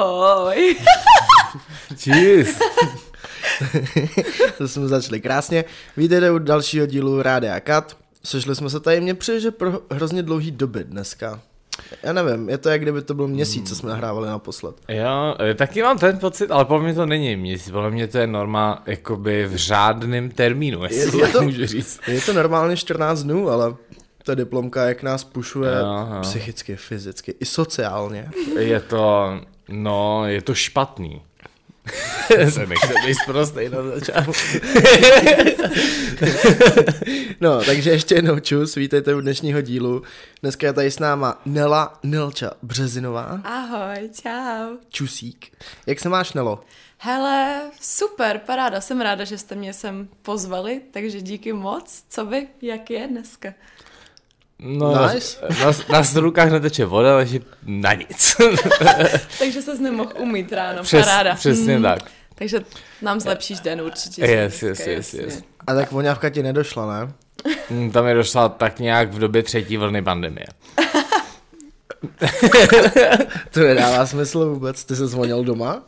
Ahoj. Cheers. to jsme začali krásně. Vítejte u dalšího dílu Rádia Kat. Sešli jsme se tady, mě přijde, že pro hrozně dlouhý doby dneska. Já nevím, je to jak kdyby to byl měsíc, co jsme nahrávali naposled. Jo, eh, taky mám ten pocit, ale podle mě to není měsíc, podle mě to je norma jakoby v řádném termínu, jestli Je- je to... můžu říct. Je to normálně 14 dnů, ale ta diplomka, jak nás pušuje Aha. psychicky, fyzicky i sociálně. Je to, no, je to špatný. se nechce být prostej na začátku. No, takže ještě jednou čus, vítejte u dnešního dílu. Dneska je tady s náma Nela Nilča Březinová, Ahoj, čau. čusík. Jak se máš, Nelo? Hele, super, paráda, jsem ráda, že jste mě sem pozvali, takže díky moc. Co vy, jak je dneska? No, Nice. na, na strukách neteče voda, takže na nic. Takže se nemohl umít ráno, Přes, paráda. přesně Mm, tak. Takže nám zlepšíš den určitě. Yes, yes, yes, yes. A tak voňavka ti nedošla, ne? Mm, Tam je došla tak nějak v době třetí vlny pandemie. To nedává smysl vůbec. Ty jsi zvonil doma?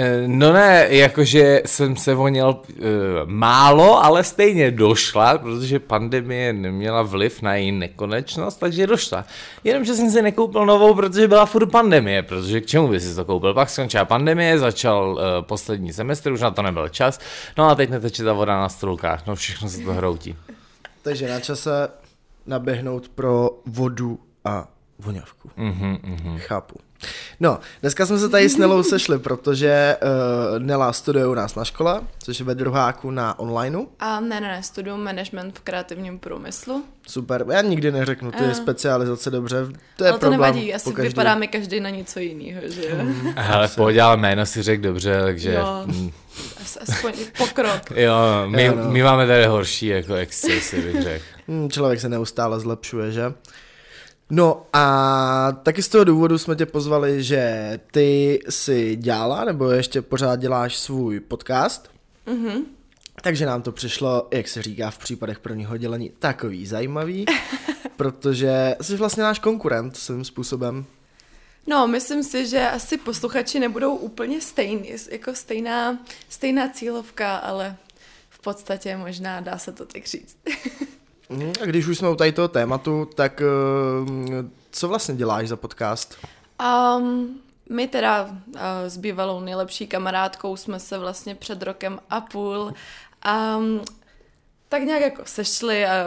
Eh, No ne, jakože jsem se vonil uh, málo, ale stejně došla, protože pandemie neměla vliv na její nekonečnost, takže došla. Jenomže jsem si nekoupil novou, protože byla furt pandemie, protože k čemu by si to koupil? Pak skončila pandemie, začal uh, poslední semestr, už na to nebyl čas, no a teď neteče ta voda na stolkách, no všechno se to hroutí. Takže na čase naběhnout pro vodu a voňavku. Mhm, mhm. Chápu. No, dneska jsme se tady s Nelou sešli, protože uh, Nela studuje u nás na škole, což je ve druháku na onlineu. A ne, ne, ne, studuju management v kreativním průmyslu. Super, já nikdy neřeknu, ty Eh. specializace dobře, to je Ale to problém. nevadí, asi pokaždý. vypadáme každý na něco jiného, že jo? V pohodě, ale jméno si řekl dobře, takže... Jo. As- Aspoň pokrok. Jo, my, Jo, no. my máme tady horší jako excesy, bych řekl. Hmm, člověk se neustále zlepšuje, že? No a taky z toho důvodu jsme tě pozvali, že ty si dělala, nebo ještě pořád děláš svůj podcast. Mhm. Takže nám to přišlo, jak se říká v případech prvního dělení, takový zajímavý, protože jsi vlastně náš konkurent svým způsobem. No, myslím si, že asi posluchači nebudou úplně stejný, jako stejná, stejná cílovka, ale v podstatě možná dá se to tak říct. A když už jsme u tady toho tématu, tak eh, co vlastně děláš za podcast? Um, my teda uh, s bývalou nejlepší kamarádkou jsme se vlastně před rokem a půl um, tak nějak jako sešli a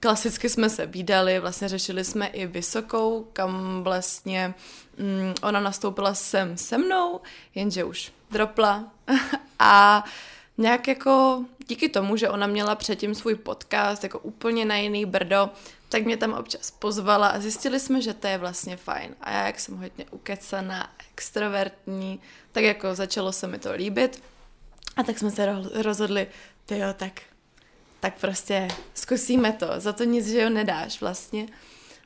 klasicky jsme se výdali, vlastně řešili jsme i vysokou, kam vlastně mm, ona nastoupila sem se mnou, jenže už dropla a nějak jako díky tomu, že ona měla předtím svůj podcast jako úplně na jiný brdo, tak mě tam občas pozvala a zjistili jsme, že to je vlastně fajn. A já, jak jsem hodně ukecaná, extrovertní, tak jako začalo se mi to líbit. A tak jsme se ro- rozhodli, ty jo, tak, tak prostě zkusíme to, za to nic, že jo, nedáš vlastně.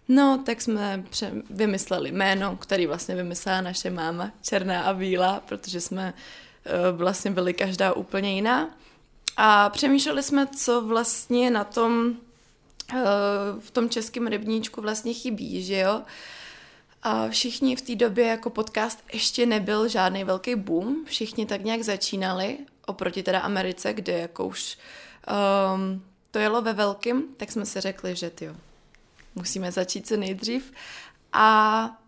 No, tak jsme vymysleli jméno, který vlastně vymyslela naše máma, Černá a Bílá, protože jsme vlastně byli každá úplně jiná. A přemýšleli jsme, co vlastně na tom, uh, v tom českém rybníčku vlastně chybí, že jo? A všichni v té době jako podcast ještě nebyl žádný velký boom, všichni tak nějak začínali, oproti teda Americe, kde jako už um, to jelo ve velkým, tak jsme si řekli, že ty musíme začít co nejdřív. A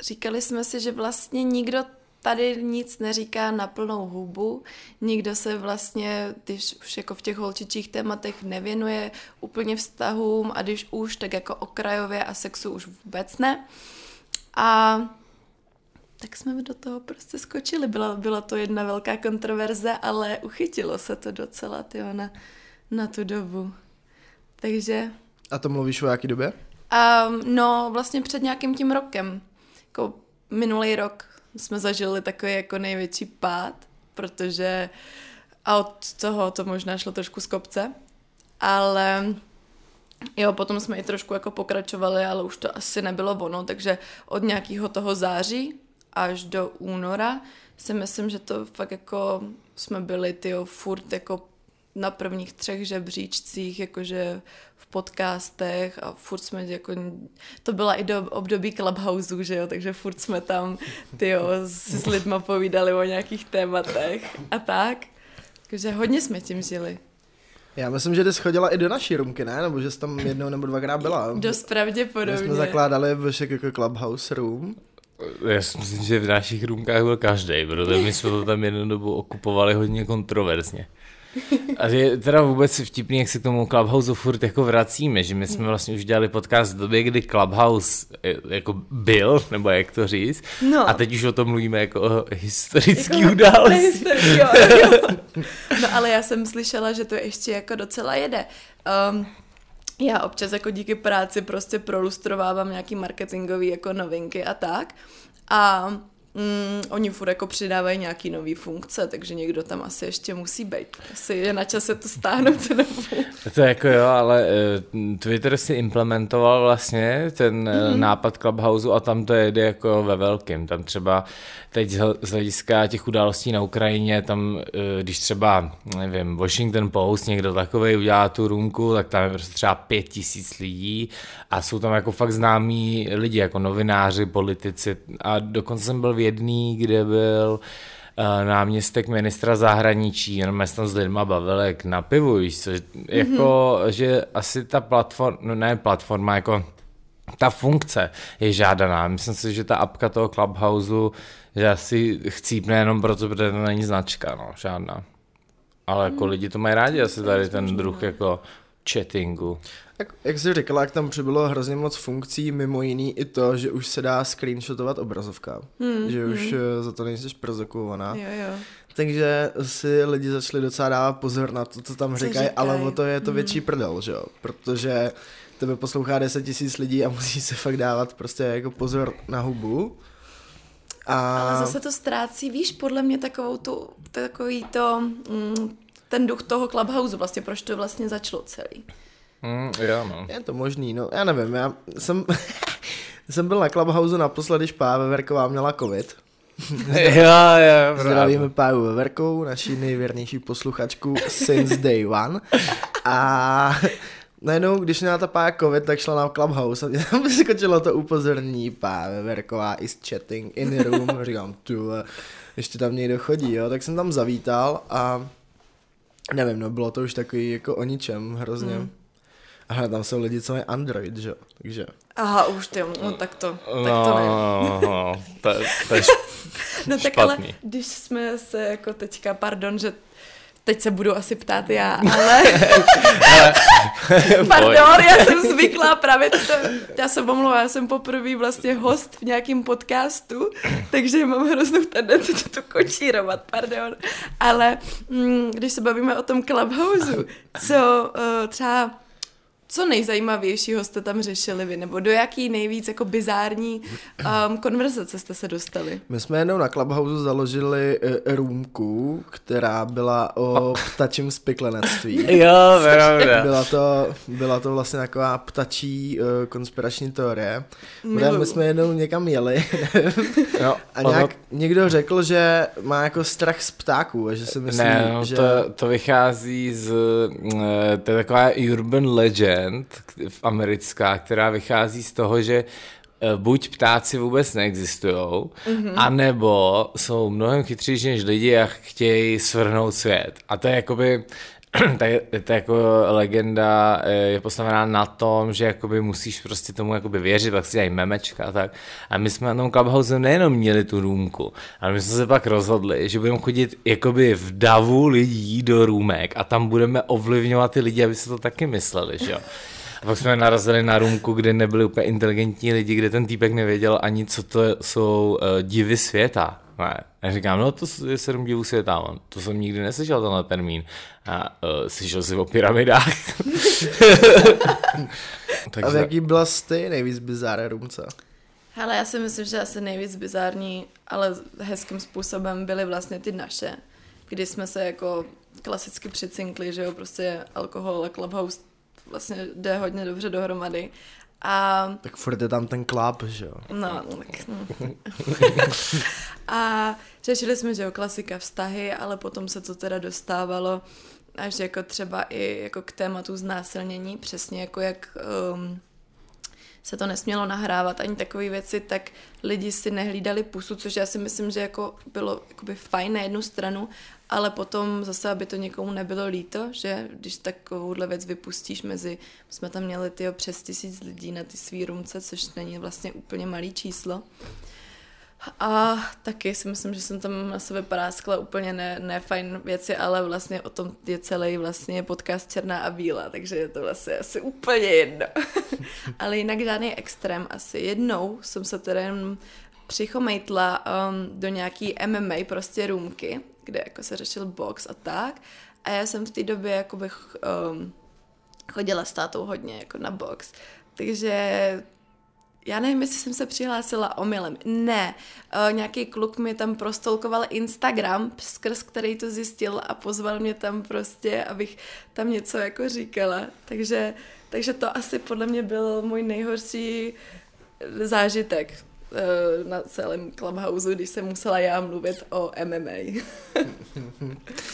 říkali jsme si, že vlastně nikdo tady nic neříká na plnou hubu, nikdo se vlastně, když už jako v těch holčičích tématech nevěnuje úplně vztahům a když už, tak jako okrajově a sexu už vůbec ne. A tak jsme do toho prostě skočili. Byla, byla to jedna velká kontroverze, ale uchytilo se to docela, tyjo, na, na tu dobu. Takže A to mluvíš o jaký době? Um, no, vlastně před nějakým tím rokem, jako minulý rok jsme zažili takový jako největší pád, protože a od toho to možná šlo trošku z kopce, ale jo, potom jsme i trošku jako pokračovali, ale už to asi nebylo ono, takže od nějakého toho září až do února si myslím, že to fakt jako jsme byli tyjo, furt jako na prvních třech žebříčcích, jakože v podcastech a furt jsme jako, to byla i do období Clubhouse, že jo, takže furt jsme tam, ty jo, si s lidma povídali o nějakých tématech a tak. Takže hodně jsme tím žili. Já myslím, že ty schodila i do naší rumky, ne? Nebo že jsi tam jednou nebo dvakrát byla. Dost pravděpodobně. My jsme zakládali Vešek jako Clubhouse Room. Já si myslím, že v našich růmkách byl každý, protože my jsme to tam jednu dobu okupovali hodně kontroverzně. A je teda vůbec vtipný, jak se k tomu Clubhouse furt jako vracíme, že my jsme vlastně už dělali podcast v době, kdy Clubhouse eh, jako byl, nebo jak to říct, no. a teď už o tom mluvíme jako o historický jako události. no ale já jsem slyšela, že to ještě jako docela jede. Um, já občas jako díky práci prostě prolustrovávám nějaký marketingový jako novinky a tak. A mm, oni furt jako přidávají nějaký nový funkce, takže někdo tam asi ještě musí být. Asi je na čase to stáhnout znovu. To jako jo, ale uh, Twitter si implementoval vlastně ten mm-hmm. nápad Clubhouse a tam to jede jako ve velkým. Tam třeba teď z hlediska těch událostí na Ukrajině, tam uh, když třeba, nevím, Washington Post, někdo takovej udělá tu růmku, tak tam je prostě třeba pět tisíc lidí a jsou tam jako fakt známí lidi, jako novináři, politici a dokonce jsem byl v jedný, kde byl uh, náměstek ministra zahraničí, jenom jsme tam s lidma bavili jak na pivu, víš co, jako, mm-hmm. že asi ta platforma, no ne platforma, jako ta funkce je žádaná. Myslím si, že ta apka toho Clubhouse, že asi chcípne jenom proto, protože to není značka, no, žádná. Ale jako mm. lidi to mají rádi, asi tady ten druh jako chattingu. Jak, jak jsi říkala, jak tam přibylo hrozně moc funkcí, mimo jiný i to, že už se dá screenshotovat obrazovka. Hmm, že už hmm. za to nejsi prozokovaná. Jo, jo. Takže si lidi začali docela dávat pozor na to, co tam říkají, ale o to je to hmm. větší prdel, že jo? Protože tebe poslouchá 10 tisíc lidí a musí se fakt dávat prostě jako pozor na hubu. A... Ale zase to ztrácí, víš, podle mě takovou tu, takový to, mm, ten duch toho Clubhouse, vlastně proč to vlastně začalo celý. Mm, já no. Je to možný, no já nevím, já jsem, jsem byl na Clubhouse naposledy, když Páve Veverková měla covid. jo, jo, Zdravíme Pávu Veverkou, naší nejvěrnější posluchačku since day one. A najednou, když měla ta pája covid, tak šla na Clubhouse a mě tam vyskočilo to upozornění, Páve Veverková is chatting in the room. Říkám, tu, ještě tam někdo chodí, jo, tak jsem tam zavítal a nevím, no bylo to už takový jako o ničem hrozně. Hmm. A tam jsou lidi, co mají Android, že jo, takže. Aha, už ty, no tak to, tak no, to ne. No, no, to, to je No tak ale, když jsme se jako teďka, pardon, že teď se budu asi ptát já, ale... Pardon, já jsem zvyklá právě to, já se omlouvám, já jsem poprvé vlastně host v nějakém podcastu, takže mám hroznou tendenci to tu kočírovat, pardon. Ale mm, když se bavíme o tom Clubhouse, co uh, třeba co nejzajímavějšího jste tam řešili vy, nebo do jaký nejvíc jako bizární um, konverzace jste se dostali? My jsme jednou na Clubhouse založili uh, růmku, která byla o ptačím spiklenectví. jo, pravda. Byla to, byla to vlastně taková ptačí uh, konspirační teorie. Milu. My jsme jednou někam jeli jo, a nějak ono... někdo řekl, že má jako strach z ptáků a že si myslí, ne, no, že... To, to vychází z, uh, to je taková urban legend, trend americká, která vychází z toho, že eh, buď ptáci vůbec neexistují, mm-hmm. anebo jsou mnohem chytřejší než lidi a chtějí svrhnout svět. A to je jakoby to je jako legenda eh, je postavená na tom, že jakoby musíš prostě tomu jakoby věřit, pak si dělají memečka a tak. A my jsme na tom Clubhouse nejenom měli tu růmku, ale my jsme se pak rozhodli, že budeme chodit jakoby v davu lidí do růmek a tam budeme ovlivňovat ty lidi, aby se to taky mysleli, že jo. A pak jsme narazili na růmku, kde nebyli úplně inteligentní lidi, kde ten týpek nevěděl ani, co to jsou uh, divy světa. Ne. A říkám, no to je sedm divů světa, man. to jsem nikdy neslyšel tenhle termín. A uh, slyšel jsi o pyramidách. Takže... A v jaký byla ty nejvíc bizáré růmce? Hele, já si myslím, že asi nejvíc bizární, ale hezkým způsobem byly vlastně ty naše, kdy jsme se jako klasicky přicinkli, že jo, prostě alkohol a clubhouse vlastně jde hodně dobře dohromady. A... Tak furt je tam ten klub, že jo? No, tak no. A řešili jsme, že jo, klasika vztahy, ale potom se to teda dostávalo až jako třeba i jako k tématu znásilnění, přesně jako jak um, se to nesmělo nahrávat ani takové věci, tak lidi si nehlídali pusu, což já si myslím, že jako bylo jakoby fajn na jednu stranu, ale potom zase, aby to někomu nebylo líto, že když takovouhle věc vypustíš mezi, jsme tam měli tyjo přes tisíc lidí na ty svý rumce, což není vlastně úplně malý číslo, a taky si myslím, že jsem tam na sebe paráskla úplně ne, ne fajn věci, ale vlastně o tom je celý vlastně podcast Černá a Bílá, takže je to vlastně asi úplně jedno. ale jinak žádný extrém asi. Jednou jsem se jen přichomejtla um, do nějaký MMA prostě růmky, kde jako se řešil box a tak. A já jsem v té době jakoby um, chodila s tátou hodně jako na box. Takže já nevím, jestli jsem se přihlásila omylem. Ne, uh, nějaký kluk mi tam prostolkoval Instagram, skrz který to zjistil a pozval mě tam prostě, abych tam něco jako říkala. Takže, takže to asi podle mě byl můj nejhorší zážitek na celém Clubhouse, když jsem musela já mluvit o MMA.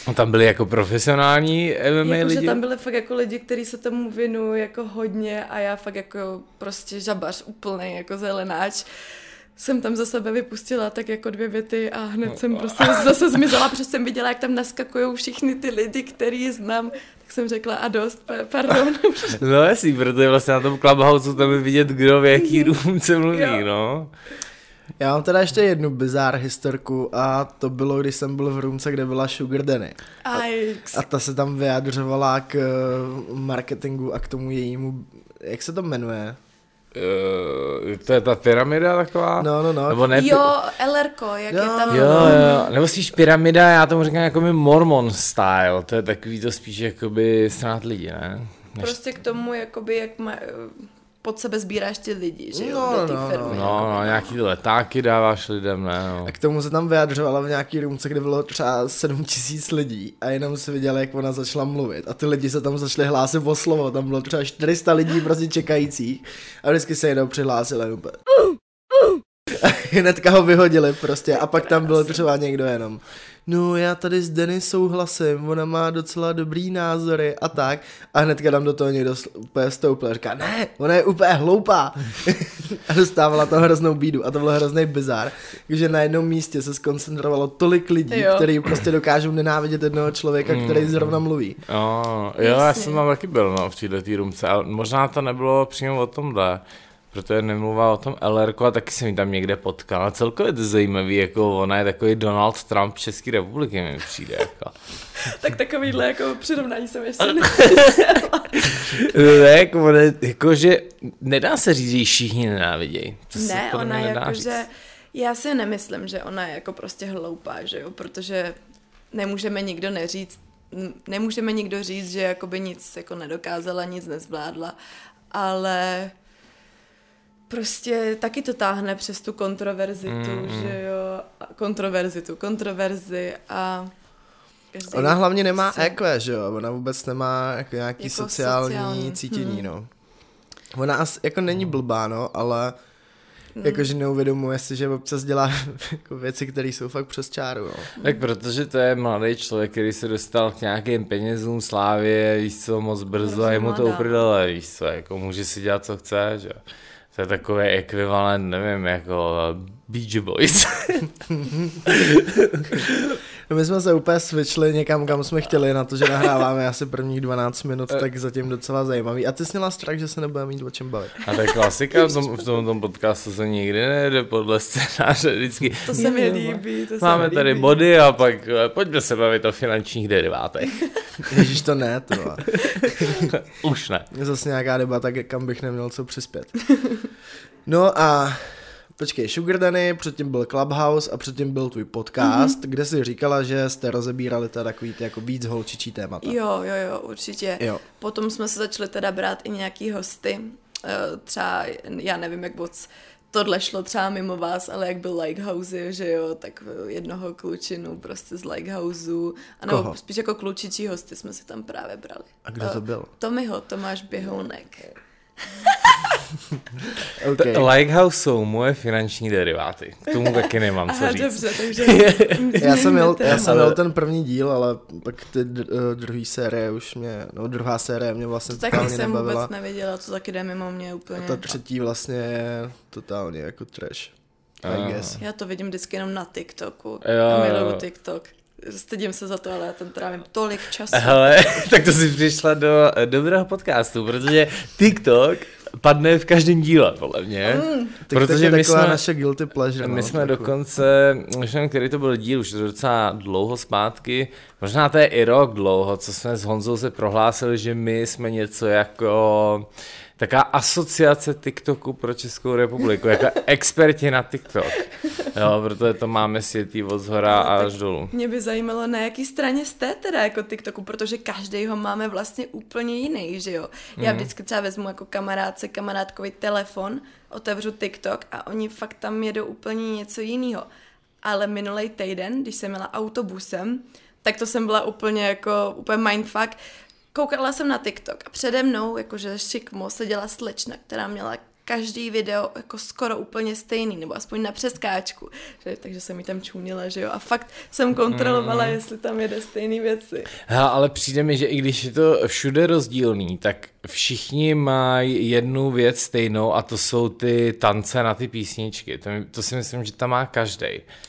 A tam byli jako profesionální MMA jako, lidi? Že tam byli fakt jako lidi, kteří se tomu věnují jako hodně a já fakt jako prostě žabař úplný jako zelenáč jsem tam za sebe vypustila tak jako dvě věty a hned no. jsem prostě zase zmizela, protože jsem viděla, jak tam naskakují všichni ty lidi, který znám, tak jsem řekla a dost, pardon. no jasný, protože vlastně na tom Clubhouse tam je vidět, kdo v jaký růmce mluví, jo. no. Já mám teda ještě jednu bizár historku a to bylo, když jsem byl v růmce, kde byla Sugar Danny. A, a ta se tam vyjadřovala k eh, marketingu a k tomu jejímu, jak se to jmenuje? Uh, to je ta pyramida taková? No, no, no. Nebo ne, jo, LRko, jak jo, je tam. Jo, jo, nebo spíš pyramida, já tomu říkám jako mi Mormon style, to je takový to spíš jakoby strát lidi, ne? Než... Prostě k tomu, jakoby, jak má, pod sebe sbíráš ty lidi, že jo, no, do té no, firmy. No, no, no, nějaký letáky dáváš lidem, ne, no. A k tomu se tam vyjadřovala v nějaký růmce, kde bylo třeba 7 tisíc lidí a jenom se viděla, jak ona začala mluvit a ty lidi se tam začali hlásit o slovo, tam bylo třeba 400 lidí prostě čekajících a vždycky se jenom přihlásili úplně. A hnedka ho vyhodili prostě a pak tam byl třeba někdo jenom no já tady s Denis souhlasím, ona má docela dobrý názory a tak. A hnedka tam do toho někdo úplně stoupil a říká, ne, ona je úplně hloupá. a dostávala to hroznou bídu a to byl hrozný bizar, že na jednom místě se skoncentrovalo tolik lidí, kteří prostě dokážou nenávidět jednoho člověka, který hmm. zrovna mluví. Jo, jo já jsem tam taky byl no, v této růmce, ale možná to nebylo přímo o tomhle protože nemluvá o tom LR, a taky jsem ji tam někde potkal. A celkově to zajímavý, jako ona je takový Donald Trump České republiky, mi přijde. Jako. tak takovýhle jako přirovnání jsem ještě ne, jako, ne, jako, že nedá se říct, že ji všichni nenávidějí. To ne, ona jako, že já si nemyslím, že ona je jako prostě hloupá, že jo, protože nemůžeme nikdo neříct, nemůžeme nikdo říct, že jakoby nic jako nedokázala, nic nezvládla, ale prostě taky to táhne přes tu kontroverzitu, mm, mm. že jo, kontroverzitu, kontroverzi a každý Ona hlavně nemá se... EQ, že jo, ona vůbec nemá jako nějaký jako sociální, sociální cítění, hmm. no. Ona as, jako není blbá, no, ale Hmm. Jakože neuvědomuje si, že občas dělá jako věci, které jsou fakt přes čáru. No. Tak protože to je mladý člověk, který se dostal k nějakým penězům, slávě, víš co, moc brzo a je mu to uprdele, víš co, jako může si dělat, co chce, že to je takový ekvivalent, nevím, jako Beach Boys. no my jsme se úplně switchli někam, kam jsme chtěli, na to, že nahráváme asi prvních 12 minut, tak zatím docela zajímavý. A ty jsi měla strach, že se nebudeme mít o čem bavit. A to je klasika, v tom, v tom, tom podcastu se nikdy nejde podle scénáře vždycky. To se mi líbí. To Máme se tady líbí. body a pak eh, pojďme se bavit o finančních derivátech. Ježíš to ne, to. Už ne. Zase nějaká debata, kam bych neměl co přispět. No a Počkej, Sugar Danny, předtím byl Clubhouse a předtím byl tvůj podcast, mm-hmm. kde jsi říkala, že jste rozebírali teda takový ty jako víc holčičí témata. Jo, jo, jo, určitě. Jo. Potom jsme se začali teda brát i nějaký hosty, eh, třeba, já nevím, jak moc tohle šlo třeba mimo vás, ale jak byl Lighthouse, že jo, tak jednoho klučinu prostě z Lighthouseu, a nebo spíš jako klučičí hosty jsme si tam právě brali. A kdo to byl? Tomiho, Tomáš Běhounek. Okay. Likehouse jsou moje finanční deriváty. K tomu taky nemám co Aha, říct. dobře, takže... Já jsem, měl, já jsem měl ten první díl, ale pak ty eh, druhý série už mě, no druhá série mě vlastně To taky jsem nebavila. vůbec nevěděla, to taky jde mimo mě úplně. A ta třetí vlastně je totálně jako trash. I Ah. guess. Já to vidím vždycky jenom na TikToku. Jo, Já jo. miluju TikTok. Stydím se za to, ale já tam trávím tolik času. Hele, tak to si přišla do eh, dobrého podcastu, protože TikTok padne v každém díle, podle mě. Mm. Protože my taková jsme, naše guilty pleasure. my no, jsme trochu. dokonce, nevím, který to byl díl, už to docela dlouho zpátky, možná to je i rok dlouho, co jsme s Honzou se prohlásili, že my jsme něco jako taková asociace TikToku pro Českou republiku, jako experti na TikTok. Jo, protože to máme světý od zhora No, až dolů. Mě by zajímalo, na jaký straně jste teda jako TikToku, protože každý ho máme vlastně úplně jiný, že jo? Já Mhm. vždycky třeba vezmu jako kamarádce kamarádkový telefon, otevřu TikTok a oni fakt tam jedou úplně něco jiného. Ale minulý týden, když jsem jela autobusem, tak to jsem byla úplně jako, úplně mindfuck. Koukala jsem na TikTok a přede mnou, jakože šikmo, seděla slečna, která měla každý video jako skoro úplně stejný, nebo aspoň na přeskáčku. Že, takže jsem mi tam čůnila, že jo. A fakt jsem kontrolovala, mm. jestli tam jede stejný věci. Ha, ale přijde mi, že i když je to všude rozdílný, tak všichni mají jednu věc stejnou a to jsou ty tance na ty písničky. To, to si myslím, že tam má každý.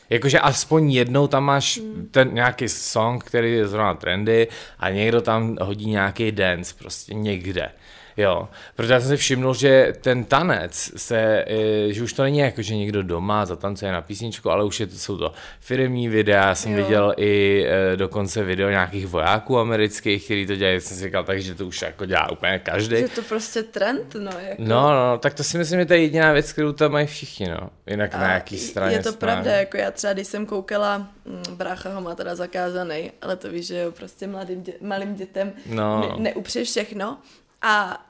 Jakože aspoň jednou tam máš ten nějaký song, který je zrovna trendy a někdo tam hodí nějaký dance prostě někde. Jo, protože já jsem si všimnul, že ten tanec se, eh, že už to není jako, že někdo doma zatancuje na písničku, ale už je to, jsou to firmní videa, já jsem Jo. viděl i e, dokonce video nějakých vojáků amerických, který to dělají, jsem si říkal, takže to už jako dělá úplně každý. Že to prostě trend, no. Jako. No, no, tak to si myslím, že to je jediná věc, kterou tam mají všichni, no. Jinak na A jaký straně Je to jsme. pravda, jako já třeba, když jsem koukala, mm, brácha ho má teda zakázaný, ale to víš, že jo, prostě mladým dě- malým dětem No. ne, neupřeješ všechno. A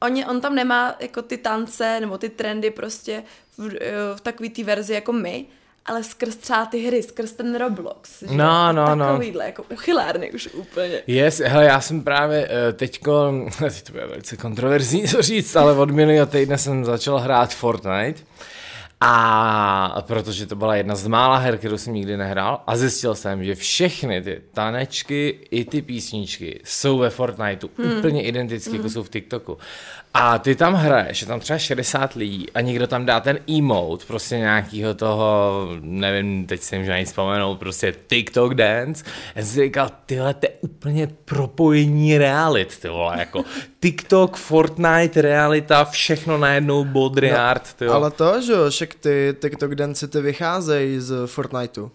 on, on tam nemá jako ty tance nebo ty trendy prostě v, eh, v takový té verzi jako my, ale skrz třeba ty hry, skrz ten Roblox. že? No, A no, no. Takovýhle, jako uchylárny už úplně. Yes, hele, já jsem právě uh, teďko, teď to bude velice kontroverzní co říct, ale od minulého týdne jsem začal hrát Fortnite. A protože to byla jedna z mála her, kterou jsem nikdy nehrál a zjistil jsem, že všechny ty tanečky i ty písničky jsou ve Fortniteu hmm. úplně identické, hmm. jako jsou v TikToku. A ty tam hraješ, je tam třeba 60 lidí a někdo tam dá ten emote, prostě nějakýho toho, nevím, teď si můžu ani vzpomenout, prostě TikTok dance. Já jsem si říkal, tyhle, to je úplně propojení realit, ty vole, jako TikTok, Fortnite, realita, všechno najednou Baudrillard, ty jo. Ale to, že jo, však ty TikTok dance ty vycházejí z Fortniteu.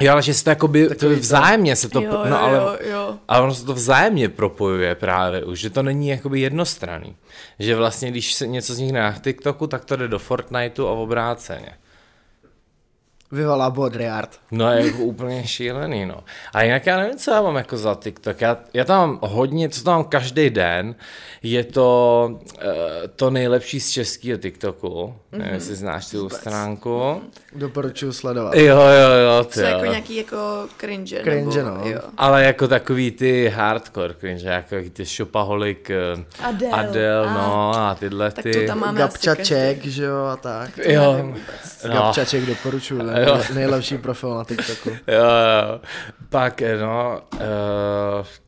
Jo, ale že se to jako by, to vzájemně se to, jo, pro- jo, no ale, jo, jo. ale ono se to vzájemně propojuje právě už, že to není jakoby jednostranný. Že vlastně, když se něco z nich na TikToku, tak to jde do Fortniteu a obráceně. Vyvolá Baudrillard. No je jako úplně šílený, no. A jinak já nevím, co já mám jako za TikTok. Já, já tam mám hodně, co tam mám každý den, je to uh, to nejlepší z českého TikToku. Mm-hmm. Nevím, jestli znáš tu stránku. Doporučuji sledovat. Jo, jo, jo, ty To jo. jako nějaký jako cringe, Cringe, nebo, no. jo. Ale jako takový ty hardcore cringe, jako ty shopaholic, eh, Adele. Adele A, no a tyhle tak ty. to tam máme asi Gabčaček, že jo, a tak. To Jo, no. Gabčaček doporučuji, Jo. nej, nejlepší profil na TikToku. Jo, jo. Pak, eh, no, uh,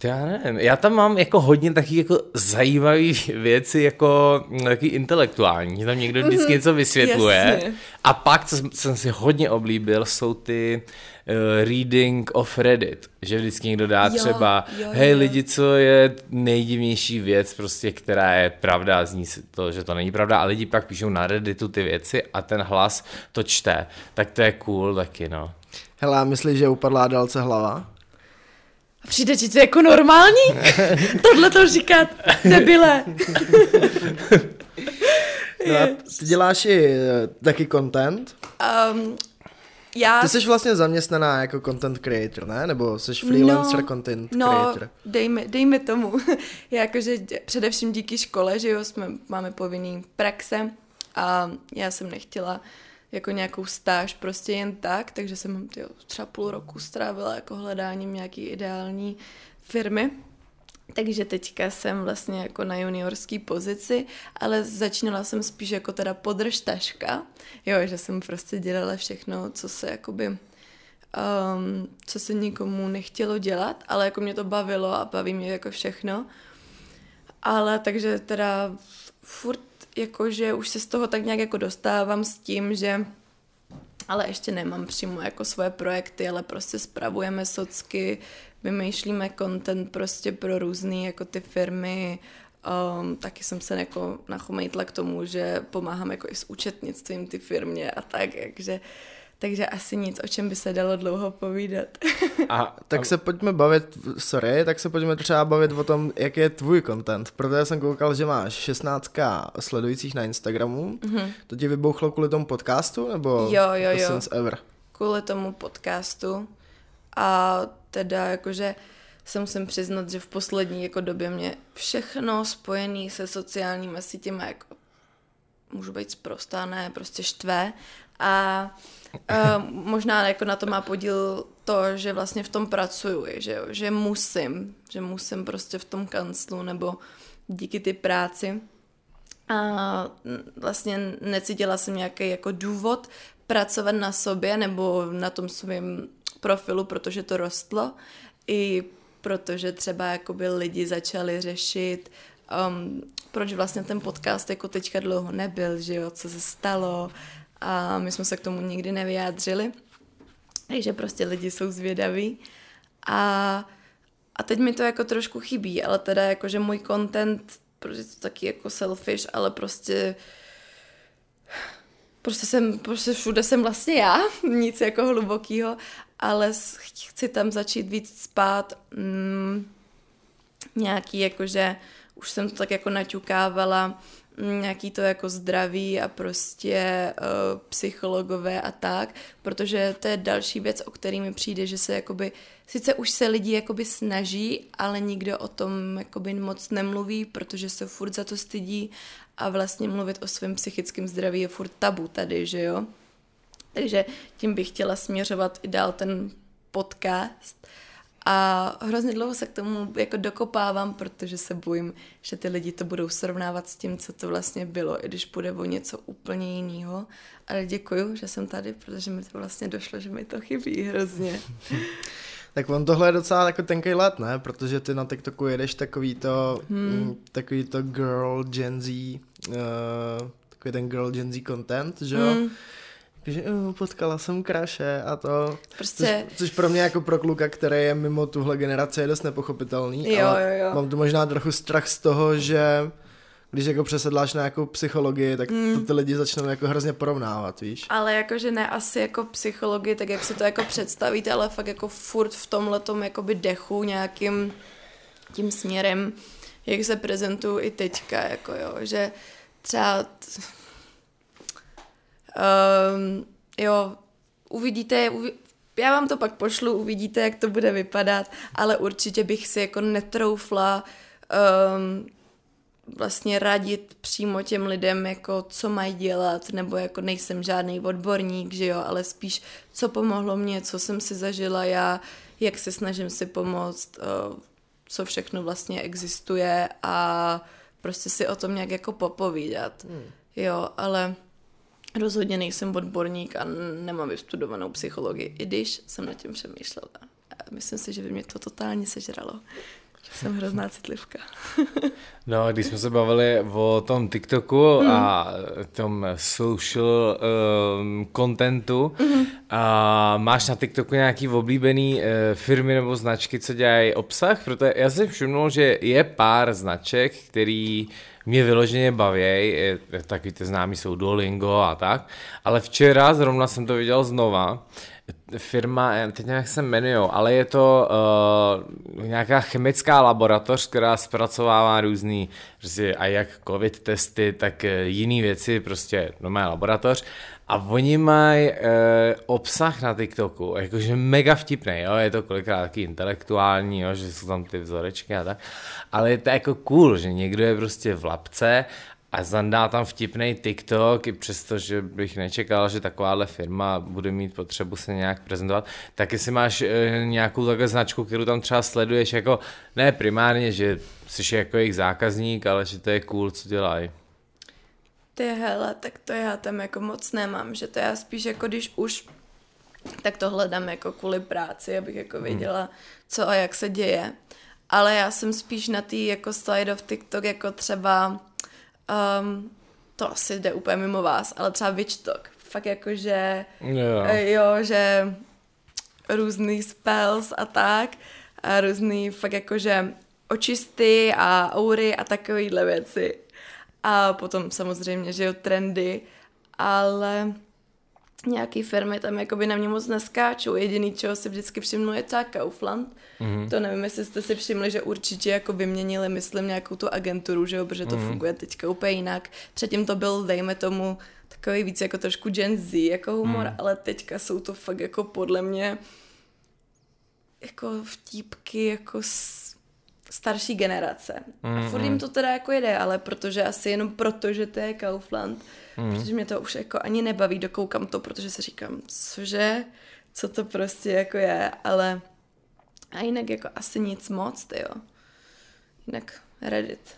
já nevím, já tam mám jako hodně taky jako zajímavé věci, jako mm, taky intelektuální, tam někdo vždycky něco vysvětluje. jasně. A pak, co jsem- jsem si hodně oblíbil, jsou ty uh, reading of Reddit, že vždycky někdo dá Jo, třeba, jo, hej jo. lidi, co je nejdivnější věc, prostě, která je pravda, zní se to, že to není pravda, a lidi pak píšou na Redditu ty věci a ten hlas to čte, tak to je cool taky, no. Hele, a myslíš, že upadla dalce hlava? A přijde ti to jako normální? Tohle to říkat, debile. No a ty děláš i eh, taky content. Um, já... Ty jsi vlastně zaměstnaná jako content creator, ne? Nebo jsi freelancer content no, creator? dejme, dejme tomu. Já jakože především díky škole, že jo, jsme, máme povinný praxe a já jsem nechtěla jako nějakou stáž prostě jen tak, takže jsem tyjo, třeba půl roku strávila jako hledáním nějaký ideální firmy. Takže teďka jsem vlastně jako na juniorský pozici, ale začínala jsem spíš jako teda podržtaška, jo, že jsem prostě dělala všechno, co se jakoby, um, co se nikomu nechtělo dělat, ale jako mě to bavilo a baví mě jako všechno. Ale takže teda furt jakože už se z toho tak nějak jako dostávám s tím, že ale ještě nemám přímo jako svoje projekty, ale prostě spravujeme socky, vymýšlíme content prostě pro různé jako ty firmy, Um, taky jsem se jako nachomejtla k tomu, že pomáhám jako i s účetnictvím ty firmě a tak, takže takže asi nic, o čem by se dalo dlouho povídat. A tak se pojďme bavit, sorry, tak se pojďme třeba bavit o tom, jak je tvůj content, protože jsem koukal, že máš 16k sledujících na Instagramu, mm-hmm. to ti vybouchlo kvůli tomu podcastu, nebo jo, jo, jo. since ever? Kvůli tomu podcastu a teda jakože se musím přiznat, že v poslední jako době mě všechno spojené se sociálními sítěmi jako můžu být zprostá, ne, prostě štve a uh, možná jako na to má podíl to, že vlastně v tom pracuju, že, jo, že musím, že musím prostě v tom kanclu nebo díky ty práci. A vlastně necítila jsem nějaký jako důvod pracovat na sobě nebo na tom svém profilu, protože to rostlo. I protože třeba jakoby lidi začali řešit, um, proč vlastně ten podcast jako teďka dlouho nebyl, že jo, co se stalo a my jsme se k tomu nikdy nevyjádřili. Takže prostě lidi jsou zvědaví. A, a teď mi to jako trošku chybí, ale teda jako, že můj content, protože to taky jako selfish, ale prostě prostě jsem, prostě všude jsem vlastně já, nic jako hlubokýho, ale chci tam začít víc spát mm, nějaký jakože, už jsem to tak jako naťukávala, nějaký to jako zdraví a prostě uh, psychologové a tak, protože to je další věc, o který mi přijde, že se jakoby, sice už se lidi jakoby snaží, ale nikdo o tom jakoby moc nemluví, protože se furt za to stydí a vlastně mluvit o svém psychickém zdraví je furt tabu tady, že jo. Takže tím bych chtěla směřovat i dál ten podcast. A hrozně dlouho se k tomu jako dokopávám, protože se bojím, že ty lidi to budou srovnávat s tím, co to vlastně bylo, i když bude o něco úplně jiného. Ale děkuju, že jsem tady, protože mi to vlastně došlo, že mi to chybí hrozně. Tak on tohle je docela jako tenký let, ne? Protože ty na TikToku jedeš takový to, hmm. Mm, takový to girl Gen Z, uh, takový ten girl Gen Z content, že jo? Hmm že uh, potkala jsem kraše a to. Prostě... Což, což, pro mě jako pro kluka, který je mimo tuhle generaci, je dost nepochopitelný. Jo, ale jo, jo. Mám tu možná trochu strach z toho, že když jako přesedláš na jako psychologii, tak mm. to ty lidi začnou jako hrozně porovnávat, víš? Ale jakože ne asi jako psychologii, tak jak si to jako představíte, ale fakt jako furt v tomhletom jakoby dechu nějakým tím směrem, jak se prezentuju i teďka, jako jo, že třeba Um, jo, uvidíte, uvi, já vám to pak pošlu, uvidíte, jak to bude vypadat, ale určitě bych si jako netroufla um, vlastně radit přímo těm lidem, jako co mají dělat, nebo jako nejsem žádný odborník, že jo, ale spíš co pomohlo mě, co jsem si zažila já, jak se snažím si pomoct, uh, co všechno vlastně existuje a prostě si o tom nějak jako popovídat. Hmm. Jo, ale Rozhodně nejsem odborník a nemám vystudovanou psychologii, i když jsem nad tím přemýšlela. Myslím si, že by mě to totálně sežralo. Jsem hrozná citlivka. no, když jsme se bavili o tom TikToku mm. a tom social um, contentu, mm. a máš na TikToku nějaký oblíbený uh, firmy nebo značky, co dělají obsah? Protože já jsem všimnul, že je pár značek, který mě vyloženě baví, taky ty známí jsou Duolingo a tak, ale včera zrovna jsem to viděl znova, firma, teď nějak se jmenují, ale je to uh, nějaká chemická laboratoř, která zpracovává různý, prostě a jak covid testy, tak uh, jiné věci, prostě normální laboratoř. A oni mají e, obsah na TikToku, jakože mega vtipný, jo, je to kolikrát taky intelektuální, jo, že jsou tam ty vzorečky a tak, ale je to jako cool, že někdo je prostě v lapce a zandá tam vtipný TikTok, i přesto, že bych nečekal, že takováhle firma bude mít potřebu se nějak prezentovat, tak jestli máš e, nějakou takhle značku, kterou tam třeba sleduješ, jako ne primárně, že jsi jako jejich zákazník, ale že to je cool, co dělají. Ty hele, tak to já tam jako moc nemám, že to já spíš jako když už, tak to hledám jako kvůli práci, abych jako věděla, co a jak se děje. Ale já jsem spíš na tý jako slide of TikTok jako třeba um, to asi jde úplně mimo vás, ale třeba Witchtalk. Fakt jako, že Jo. eh, jo, že různý spells a tak, a různý fakt jako, že očisty a aury a takovýhle věci. A potom samozřejmě, že jo, trendy, ale nějaký firmy tam jakoby na mě moc neskáčou. Jediný, čeho si vždycky všimnu, je třeba Kaufland. Mm-hmm. To nevím, jestli jste si všimli, že určitě jako vyměnili, myslím, nějakou tu agenturu, že jo, protože to mm-hmm. funguje teďka úplně jinak. Předtím to byl, dejme tomu, takový víc jako trošku Gen Z jako humor, mm. ale teďka jsou to fakt jako podle mě jako vtípky jako s starší generace. Mm, a furt jim to teda jako jede, ale protože asi jenom proto, že to je Kaufland, mm. protože mě to už jako ani nebaví, dokoukám to, protože si říkám, cože, co to prostě jako je, ale a jinak jako asi nic moc, jo. Jinak Reddit.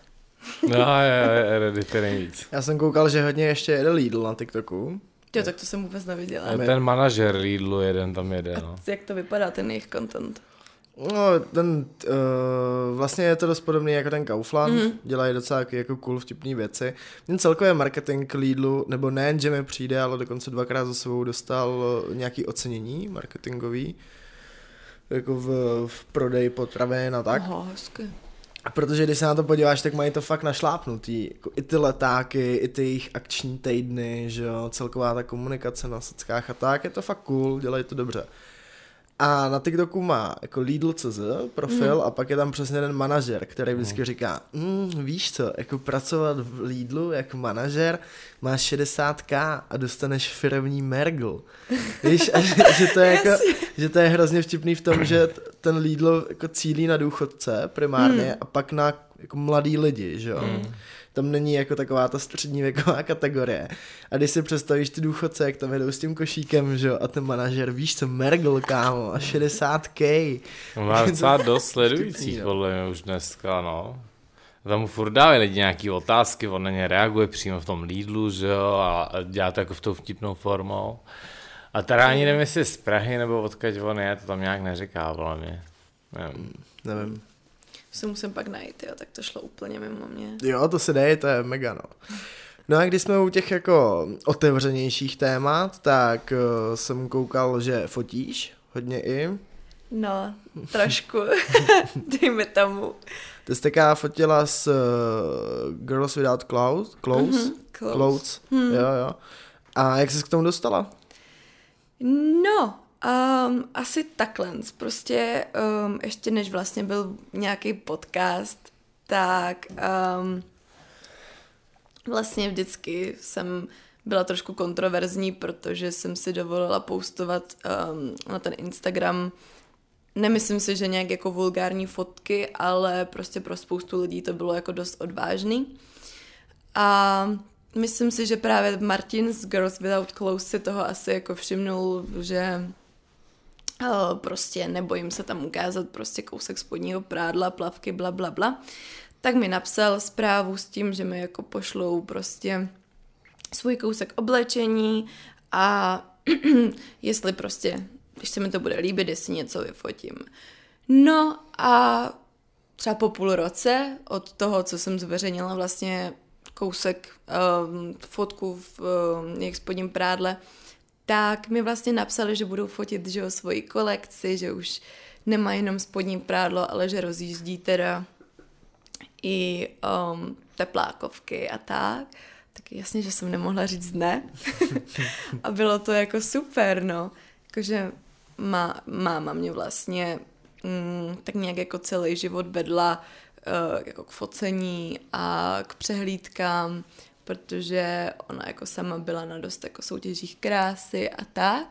No, je, je, Reddit je nejvíc. Já jsem koukal, že hodně ještě jede Lidl na TikToku. Jo, tak to jsem vůbec neviděla. A ten manažer Lidlu jeden tam jede, no. Jak to vypadá, ten jejich content? No, ten, uh, vlastně je to dost podobný jako ten Kaufland, mm. dělají docela jako, cool vtipný věci. Ten celkově marketing Lidlu, nebo nejen, že mi přijde, ale dokonce dvakrát za sebou dostal nějaký ocenění marketingový, jako v, v prodeji potravin a tak. Aha, hezky. Protože když se na to podíváš, tak mají to fakt našlápnutý. Jako I ty letáky, i ty jejich akční týdny, že jo, celková ta komunikace na sockách a tak, je to fakt cool, dělají to dobře. A na TikToku má jako Lidl.cz profil mm. a pak je tam přesně ten manažer, který vždycky říká, mm, víš co, jako pracovat v Lidlu jako manažer, máš 60k a dostaneš firmní mergl. Víš, a že, že, to je jako, že to je hrozně vtipný v tom, že ten Lidl jako cílí na důchodce primárně mm. a pak na jako mladý lidi, že jo. Mm tam není jako taková ta střední věková kategorie. A když si představíš ty důchodce, jak tam jedou s tím košíkem, že jo, a ten manažer, víš co, Mergl, kámo, a 60k. On má docela dost sledujících, podle mě už dneska, no. Tam mu furt dávají lidi nějaký otázky, on na ně reaguje přímo v tom Lidlu, že jo, a dělá to jako v tou vtipnou formou. A teda ani nevím, jestli z Prahy nebo odkud on je, to tam nějak neříká, podle mě. Nevím. Nevím. Si musím pak najít, jo, tak to šlo úplně mimo mě. Jo, to se deje, to je mega, no. No a když jsme u těch jako otevřenějších témat, tak uh, jsem koukal, že fotíš hodně i. No, trošku, dejme tomu. Ty jsi taká fotila s uh, Girls Without Clothes, clothes, Mhm, clothes. clothes. Hmm. jo jo. A jak jsi k tomu dostala? No, um, asi takhle. Prostě um, ještě než vlastně byl nějaký podcast, tak um, vlastně vždycky jsem byla trošku kontroverzní, protože jsem si dovolila postovat um, na ten Instagram Nemyslím si, že nějak jako vulgární fotky, ale prostě pro spoustu lidí to bylo jako dost odvážný. A myslím si, že právě Martin z Girls Without Clothes si toho asi jako všimnul, že uh, prostě nebojím se tam ukázat prostě kousek spodního prádla, plavky, bla, bla, bla. Tak mi napsal zprávu s tím, že mi jako pošlou prostě svůj kousek oblečení a jestli prostě, když se mi to bude líbit, jestli něco vyfotím. No a třeba po půl roce od toho, co jsem zveřejnila vlastně kousek um, fotku v um, jejich spodním prádle, tak mi vlastně napsali, že budou fotit že jo, svoji kolekci, že už nemá jenom spodní prádlo, ale že rozjíždí teda i um, teplákovky a tak. Tak jasně, že jsem nemohla říct ne. a bylo to jako super, no. Jakože má, máma mě vlastně mm, tak nějak jako celý život vedla uh, jako k focení a k přehlídkám, protože ona jako sama byla na dost jako soutěžích krásy a tak.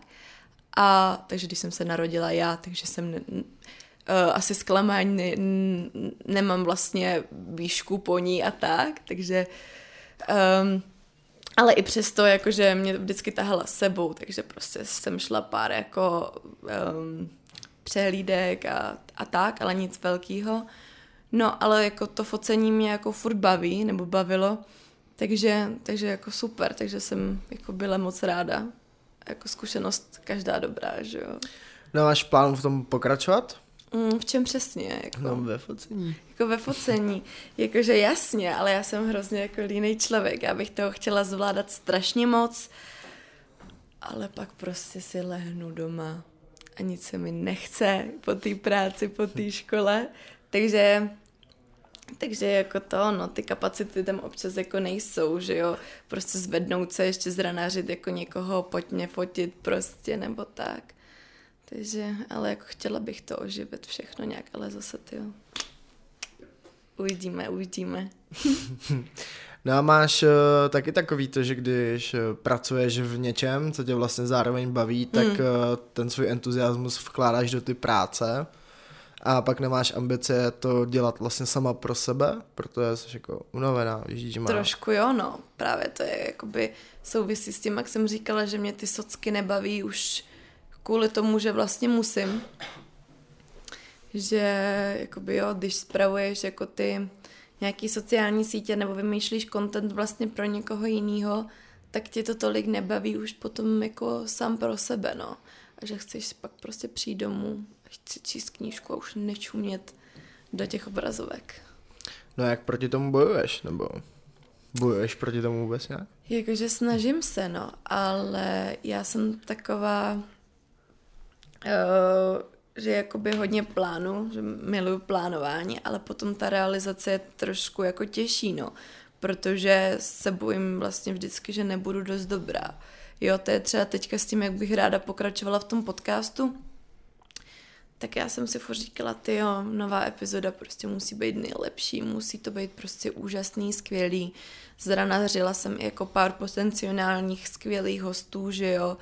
A takže když jsem se narodila já, takže jsem ne, uh, asi zklamání ne, nemám vlastně výšku po ní a tak, takže Um, ale i přesto, jakože mě vždycky tahala sebou, takže prostě jsem šla pár jako um, přehlídek a, a tak, ale nic velkého. No, ale jako to focení mě jako furt baví, nebo bavilo, takže, takže jako super, takže jsem jako byla moc ráda. Jako zkušenost každá dobrá, že jo. No máš plán v tom pokračovat? Mm, v čem přesně? Jako, no ve focení. Jako ve focení. Jakože jasně, ale já jsem hrozně jako línej člověk. Já bych toho chtěla zvládat strašně moc, ale pak prostě si lehnu doma a nic se mi nechce po té práci, po té škole. Takže takže jako to, no, ty kapacity tam občas jako nejsou, že jo, prostě zvednout se, ještě zranářit jako někoho, pojď mě fotit prostě, nebo tak. Takže, ale jako chtěla bych to oživit všechno nějak, ale zase ty jo. Uvidíme, uvidíme. no a máš uh, taky takový to, že když uh, pracuješ v něčem, co tě vlastně zároveň baví, tak hmm. uh, ten svůj entuziasmus vkládáš do ty práce a pak nemáš ambice to dělat vlastně sama pro sebe, protože jsi jako unavená, víš, že má... Trošku jo, no, právě to je jakoby souvisí s tím, jak jsem říkala, že mě ty socky nebaví už kvůli tomu, že vlastně musím, že jakoby jo, když spravuješ jako ty nějaký sociální sítě nebo vymýšlíš content vlastně pro někoho jiného, tak ti to tolik nebaví už potom jako sám pro sebe, no. A že chceš pak prostě přijít domů chci číst knížku a už nečumět do těch obrazovek. No jak proti tomu bojuješ, nebo bojuješ proti tomu vůbec nějak? Jakože snažím se, no, ale já jsem taková, uh, že jakoby hodně plánu, že miluju plánování, ale potom ta realizace je trošku jako těžší, no, protože se bojím vlastně vždycky, že nebudu dost dobrá. Jo, to je třeba teďka s tím, jak bych ráda pokračovala v tom podcastu, tak já jsem si říkala, ty jo, nová epizoda prostě musí být nejlepší, musí to být prostě úžasný, skvělý. Zranařila jsem i jako pár potenciálních skvělých hostů, že jo,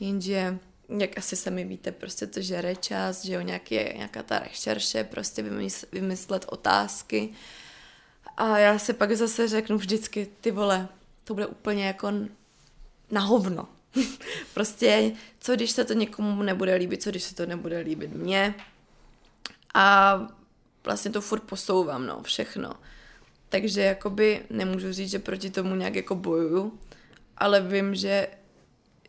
jenže jak asi sami víte, prostě to žere čas, že jo, nějaký, nějaká ta rešerše, prostě vymyslet, vymyslet otázky. A já si pak zase řeknu vždycky, ty vole, to bude úplně jako na hovno. prostě, co když se to někomu nebude líbit, co když se to nebude líbit mně. A vlastně to furt posouvám, no, všechno. Takže jakoby nemůžu říct, že proti tomu nějak jako bojuju, ale vím, že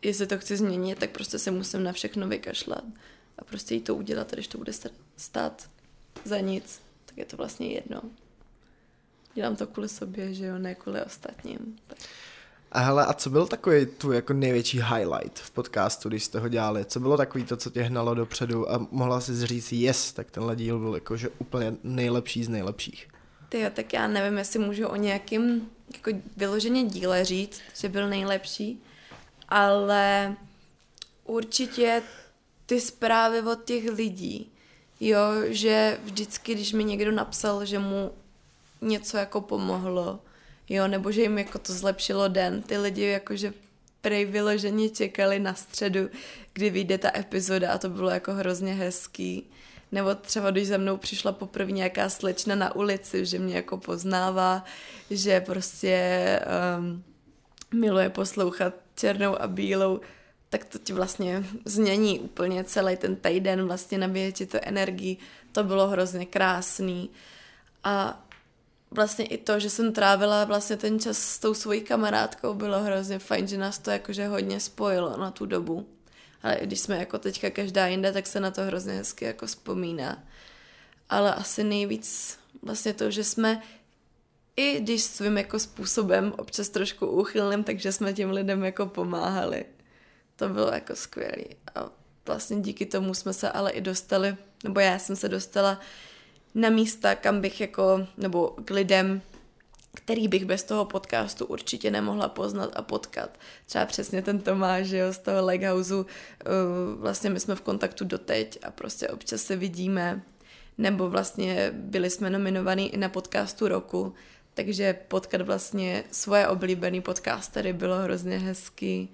jestli to chci změnit, tak prostě se musím na všechno vykašlat a prostě jí to udělat, když to bude stát za nic, tak je to vlastně jedno. Dělám to kvůli sobě, že jo, ne kvůli ostatním. Tak. A hele, a co byl takový tu jako největší highlight v podcastu, když jste ho dělali? Co bylo takový to, co tě hnalo dopředu a mohla si říct yes, tak tenhle díl byl jakože úplně nejlepší z nejlepších? Ty jo, tak já nevím, jestli můžu o nějakým jako vyloženě díle říct, že byl nejlepší, ale určitě ty zprávy od těch lidí, jo, že vždycky, když mi někdo napsal, že mu něco jako pomohlo, jo, nebo že jim jako to zlepšilo den. Ty lidi jakože prej vyloženě čekali na středu, kdy vyjde ta epizoda a to bylo jako hrozně hezký. Nebo třeba, když za mnou přišla poprvé nějaká slečna na ulici, že mě jako poznává, že prostě um, miluje poslouchat černou a bílou, tak to ti vlastně změní úplně celý ten týden, vlastně nabíje ti to energii, to bylo hrozně krásný. A vlastně i to, že jsem trávila vlastně ten čas s tou svojí kamarádkou, bylo hrozně fajn, že nás to jakože hodně spojilo na tu dobu. Ale když jsme jako teďka každá jinde, tak se na to hrozně hezky jako vzpomíná. Ale asi nejvíc vlastně to, že jsme i když svým jako způsobem, občas trošku úchylným, takže jsme těm lidem jako pomáhali. To bylo jako skvělé. A vlastně díky tomu jsme se ale i dostali, nebo já jsem se dostala na místa, kam bych jako, nebo k lidem, který bych bez toho podcastu určitě nemohla poznat a potkat. Třeba přesně ten Tomáš, jo, z toho Leghouse, uh, vlastně my jsme v kontaktu doteď a prostě občas se vidíme, nebo vlastně byli jsme nominovaní i na podcastu roku, takže potkat vlastně svoje oblíbený podcastery bylo hrozně hezký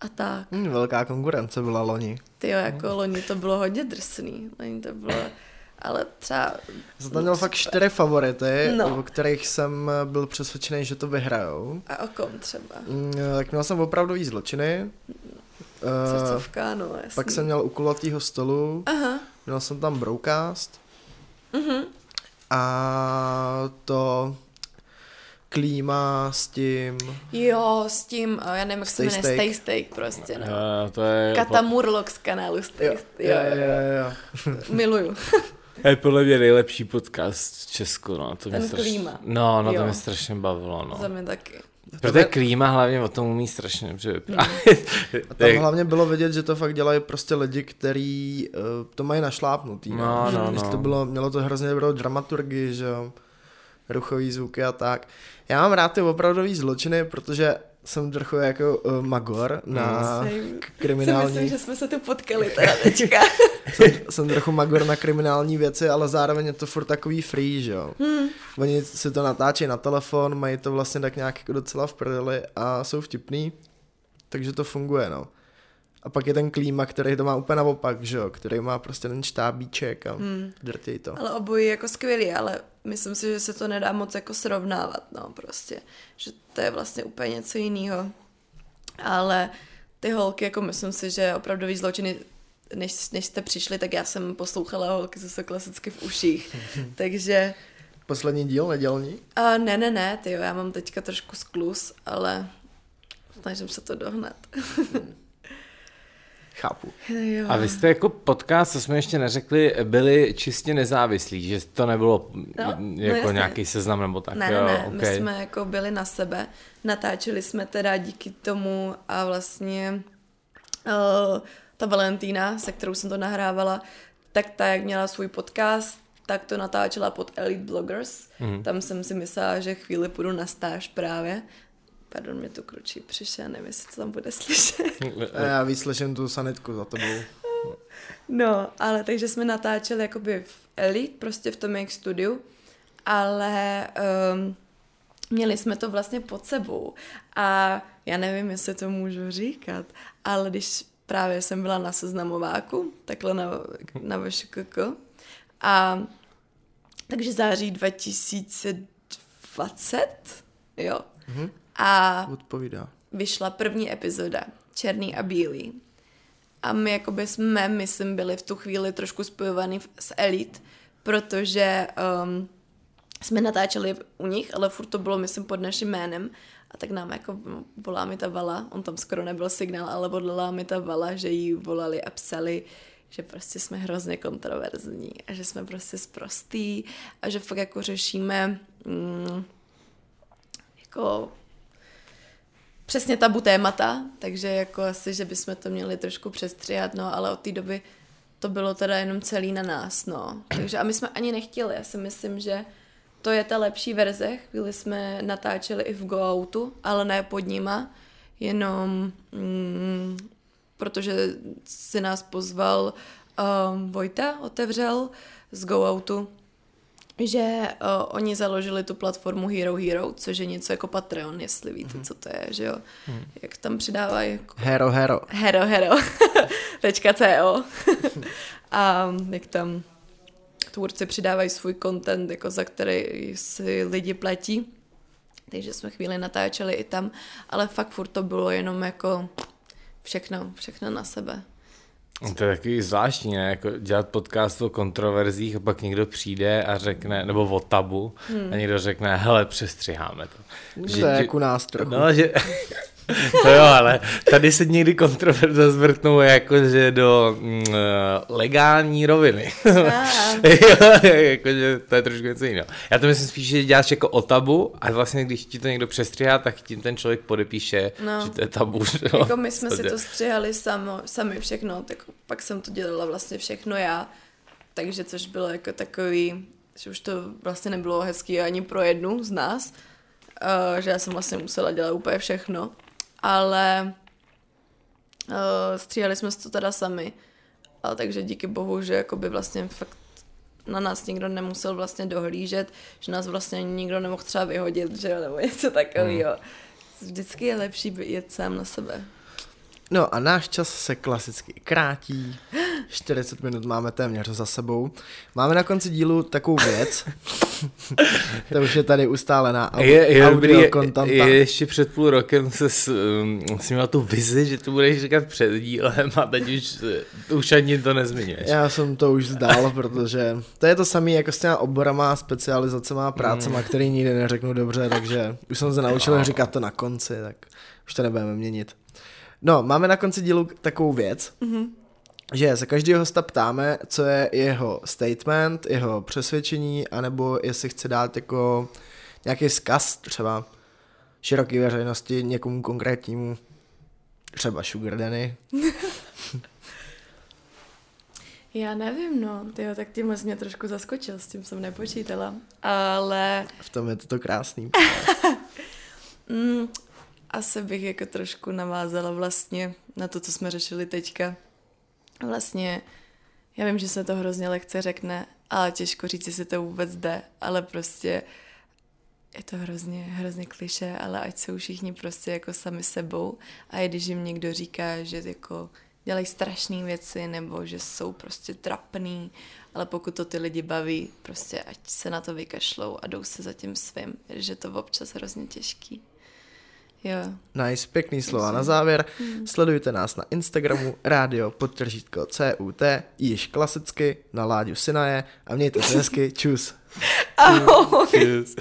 a tak. Hmm, velká konkurence byla loni. Ty jo, jako loni to bylo hodně drsný, loni to bylo ale třeba... Já jsem tam měl fakt čtyři favority, No. o kterých jsem byl přesvědčený, že to vyhrajou. A o kom třeba? Mm, Tak měl jsem opravdový zločiny. Eh, Srdcovka, no jasný. pak jsem měl u kulatýho stolu, Aha, měl jsem tam Broadcast mhm. a to klíma s tím, Jo, s tím, eh, já nevím, jak se jmenuje, Steak. Stay Steak prostě, no. Uh, to je... Kata Murlock z kanálu Stay jo, Steak. jo, jo, jo, jo. Miluju. Je podle mě nejlepší podcast v Česku, no. To mě Ten strašně... Klíma. No, no, to Jo. mě strašně bavilo, no. Za mě taky. Protože Klíma hlavně o tom umí strašně dobře vyprávět. A tam hlavně bylo vidět, že to fakt dělají prostě lidi, kteří uh, to mají našlápnutý. No, Že no, když no. To bylo, mělo to hrozně dobrou dramaturgii, že jo, ruchový zvuky a tak. Já mám rád ty opravdový zločiny, protože jsem trochu jako uh, magor na Si kriminální... myslím, že jsme se tu potkali teda teďka. jsem, jsem trochu magor na kriminální věci, ale zároveň je to furt takový free, že jo. Hmm. Oni si to natáčí na telefon, mají to vlastně tak nějak jako docela v prdeli a jsou vtipný, takže to funguje, no. A pak je ten klíma, který to má úplně naopak, že jo, který má prostě ten štábíček a hmm. drtěj to. Ale obojí jako skvělý, ale myslím si, že se to nedá moc jako srovnávat, no prostě. Že to je vlastně úplně něco jiného. Ale ty holky, jako myslím si, že opravdový zločiny, než, než jste přišli, tak já jsem poslouchala holky zase klasicky v uších. Takže Poslední díl nedělní? a ne, ne, ne, ty já mám teďka trošku sklus, ale snažím se to dohnat. Chápu. jo. A vy jste jako podcast, co jsme ještě neřekli, byli čistě nezávislí, že to nebylo No, no jako jasně. nějaký seznam nebo tak, Ne, jo, ne, ne, my okay. jsme jako byli na sebe, natáčeli jsme teda díky tomu a vlastně uh, ta Valentína, se kterou jsem to nahrávala, tak ta, jak měla svůj podcast, tak to natáčela pod Elite Bloggers. Mm. Tam jsem si myslela, že chvíli půjdu na stáž právě. Pardon, mě tu kručí přišel, nevím, jestli to tam bude slyšet. A já víc slyším tu sanitku za tebou. No, ale takže jsme natáčeli jakoby v Elite, prostě v tom jejich studiu, ale um, měli jsme to vlastně pod sebou a já nevím, jestli to můžu říkat, ale když právě jsem byla na seznamováku, takhle na, na VŠKK a takže září 2020, jo, Mhm. A Odpovídá. vyšla první epizoda, Černý a bílý. A my jakoby jsme, myslím, byli v tu chvíli trošku spojovaný s Elite, protože um, jsme natáčeli u nich, ale furt to bylo, myslím, pod naším jménem. A tak nám jako volá mi ta Vala, on tam skoro nebyl signál, ale volala mi ta Vala, že jí volali a psali, že prostě jsme hrozně kontroverzní a že jsme prostě sprostý a že fakt jako řešíme mm, jako přesně tabu témata, takže jako asi, že bychom to měli trošku přestřihat, no, ale od té doby to bylo teda jenom celý na nás, no. Takže a my jsme ani nechtěli, já si myslím, že to je ta lepší verze. Chvíli jsme natáčeli i v Go Outu, ale ne pod nima, jenom mm, protože si nás pozval um, Vojta, otevřel z Go Outu, že uh, oni založili tu platformu Hero Hero, což je něco jako Patreon, jestli víte, co to je, že jo. Jak tam přidávají jako Hero, hero. hero hero tečka co a jak tam tvůrci přidávají svůj content, jako za který si lidi platí. Takže jsme chvíli natáčeli i tam, ale fakt furt to bylo jenom jako všechno, všechno na sebe. To je takový zvláštní, ne? Jako dělat podcast o kontroverzích a pak někdo přijde a řekne, nebo o tabu, hmm. a někdo řekne, hele, přestřiháme to. To je jak u nás trochu. No, že... to jo, ale tady se někdy kontroverze zvrtnou jako, že do mm, legální roviny. jo, jakože to je trošku něco jiného. Já to myslím spíš, že děláš jako o tabu a vlastně když ti to někdo přestřihá, tak tím ten člověk podepíše, No. že to je tabu. že Jo? Jako my jsme si to střihali samo, sami všechno, tak pak jsem to dělala vlastně všechno já, takže což bylo jako takový, že už to vlastně nebylo hezký ani pro jednu z nás, uh, že já jsem vlastně musela dělat úplně všechno, ale uh, stříhali jsme to teda sami, ale takže díky bohu, že jakoby vlastně fakt na nás nikdo nemusel vlastně dohlížet, že nás vlastně nikdo nemohl třeba vyhodit, že jo, nebo něco takového. Vždycky je lepší jet sám na sebe. No a náš čas se klasicky krátí, 40 minut máme téměř za sebou. Máme na konci dílu takovou věc. to už je tady ustálená au- Je, je, audio je, kontanta. je, ještě před půl rokem se s, um, jsi měl tu vizi, že to budeš říkat před dílem a teď už, eh, už ani to nezmiňuješ. Já jsem to už vzdal, protože to je to samé jako s těma oborama, specializacema, prácema, který nikdy neřeknu dobře, takže už jsem se naučil říkat to na konci, tak už to nebudeme měnit. No, máme na konci dílu takovou věc, že se každého hosta ptáme, co je jeho statement, jeho přesvědčení, anebo jestli chce dát jako nějaký vzkaz třeba široké veřejnosti, někomu konkrétnímu, třeba Sugar Danny. Já nevím, no, tyjo, tak tímhle jsi mě trošku zaskočil, s tím jsem nepočítala, ale V tom je to krásný. mm, asi bych jako trošku navázala vlastně na to, co jsme řešili teďka. Vlastně, já vím, že se to hrozně lehce řekne, ale těžko říct, jestli to vůbec jde, ale prostě je to hrozně, hrozně kliše, ale ať jsou všichni prostě jako sami sebou a i když jim někdo říká, že jako dělají strašné věci nebo že jsou prostě trapný, ale pokud to ty lidi baví, prostě ať se na to vykašlou a jdou se za tím svým, že to občas hrozně těžký. Jo. Nice, pěkný slova na závěr. Sledujte nás na Instagramu rádio podtržítko CUT, již klasicky na Láďu Sinaje a mějte se hezky, čus. Ahoj. Yes.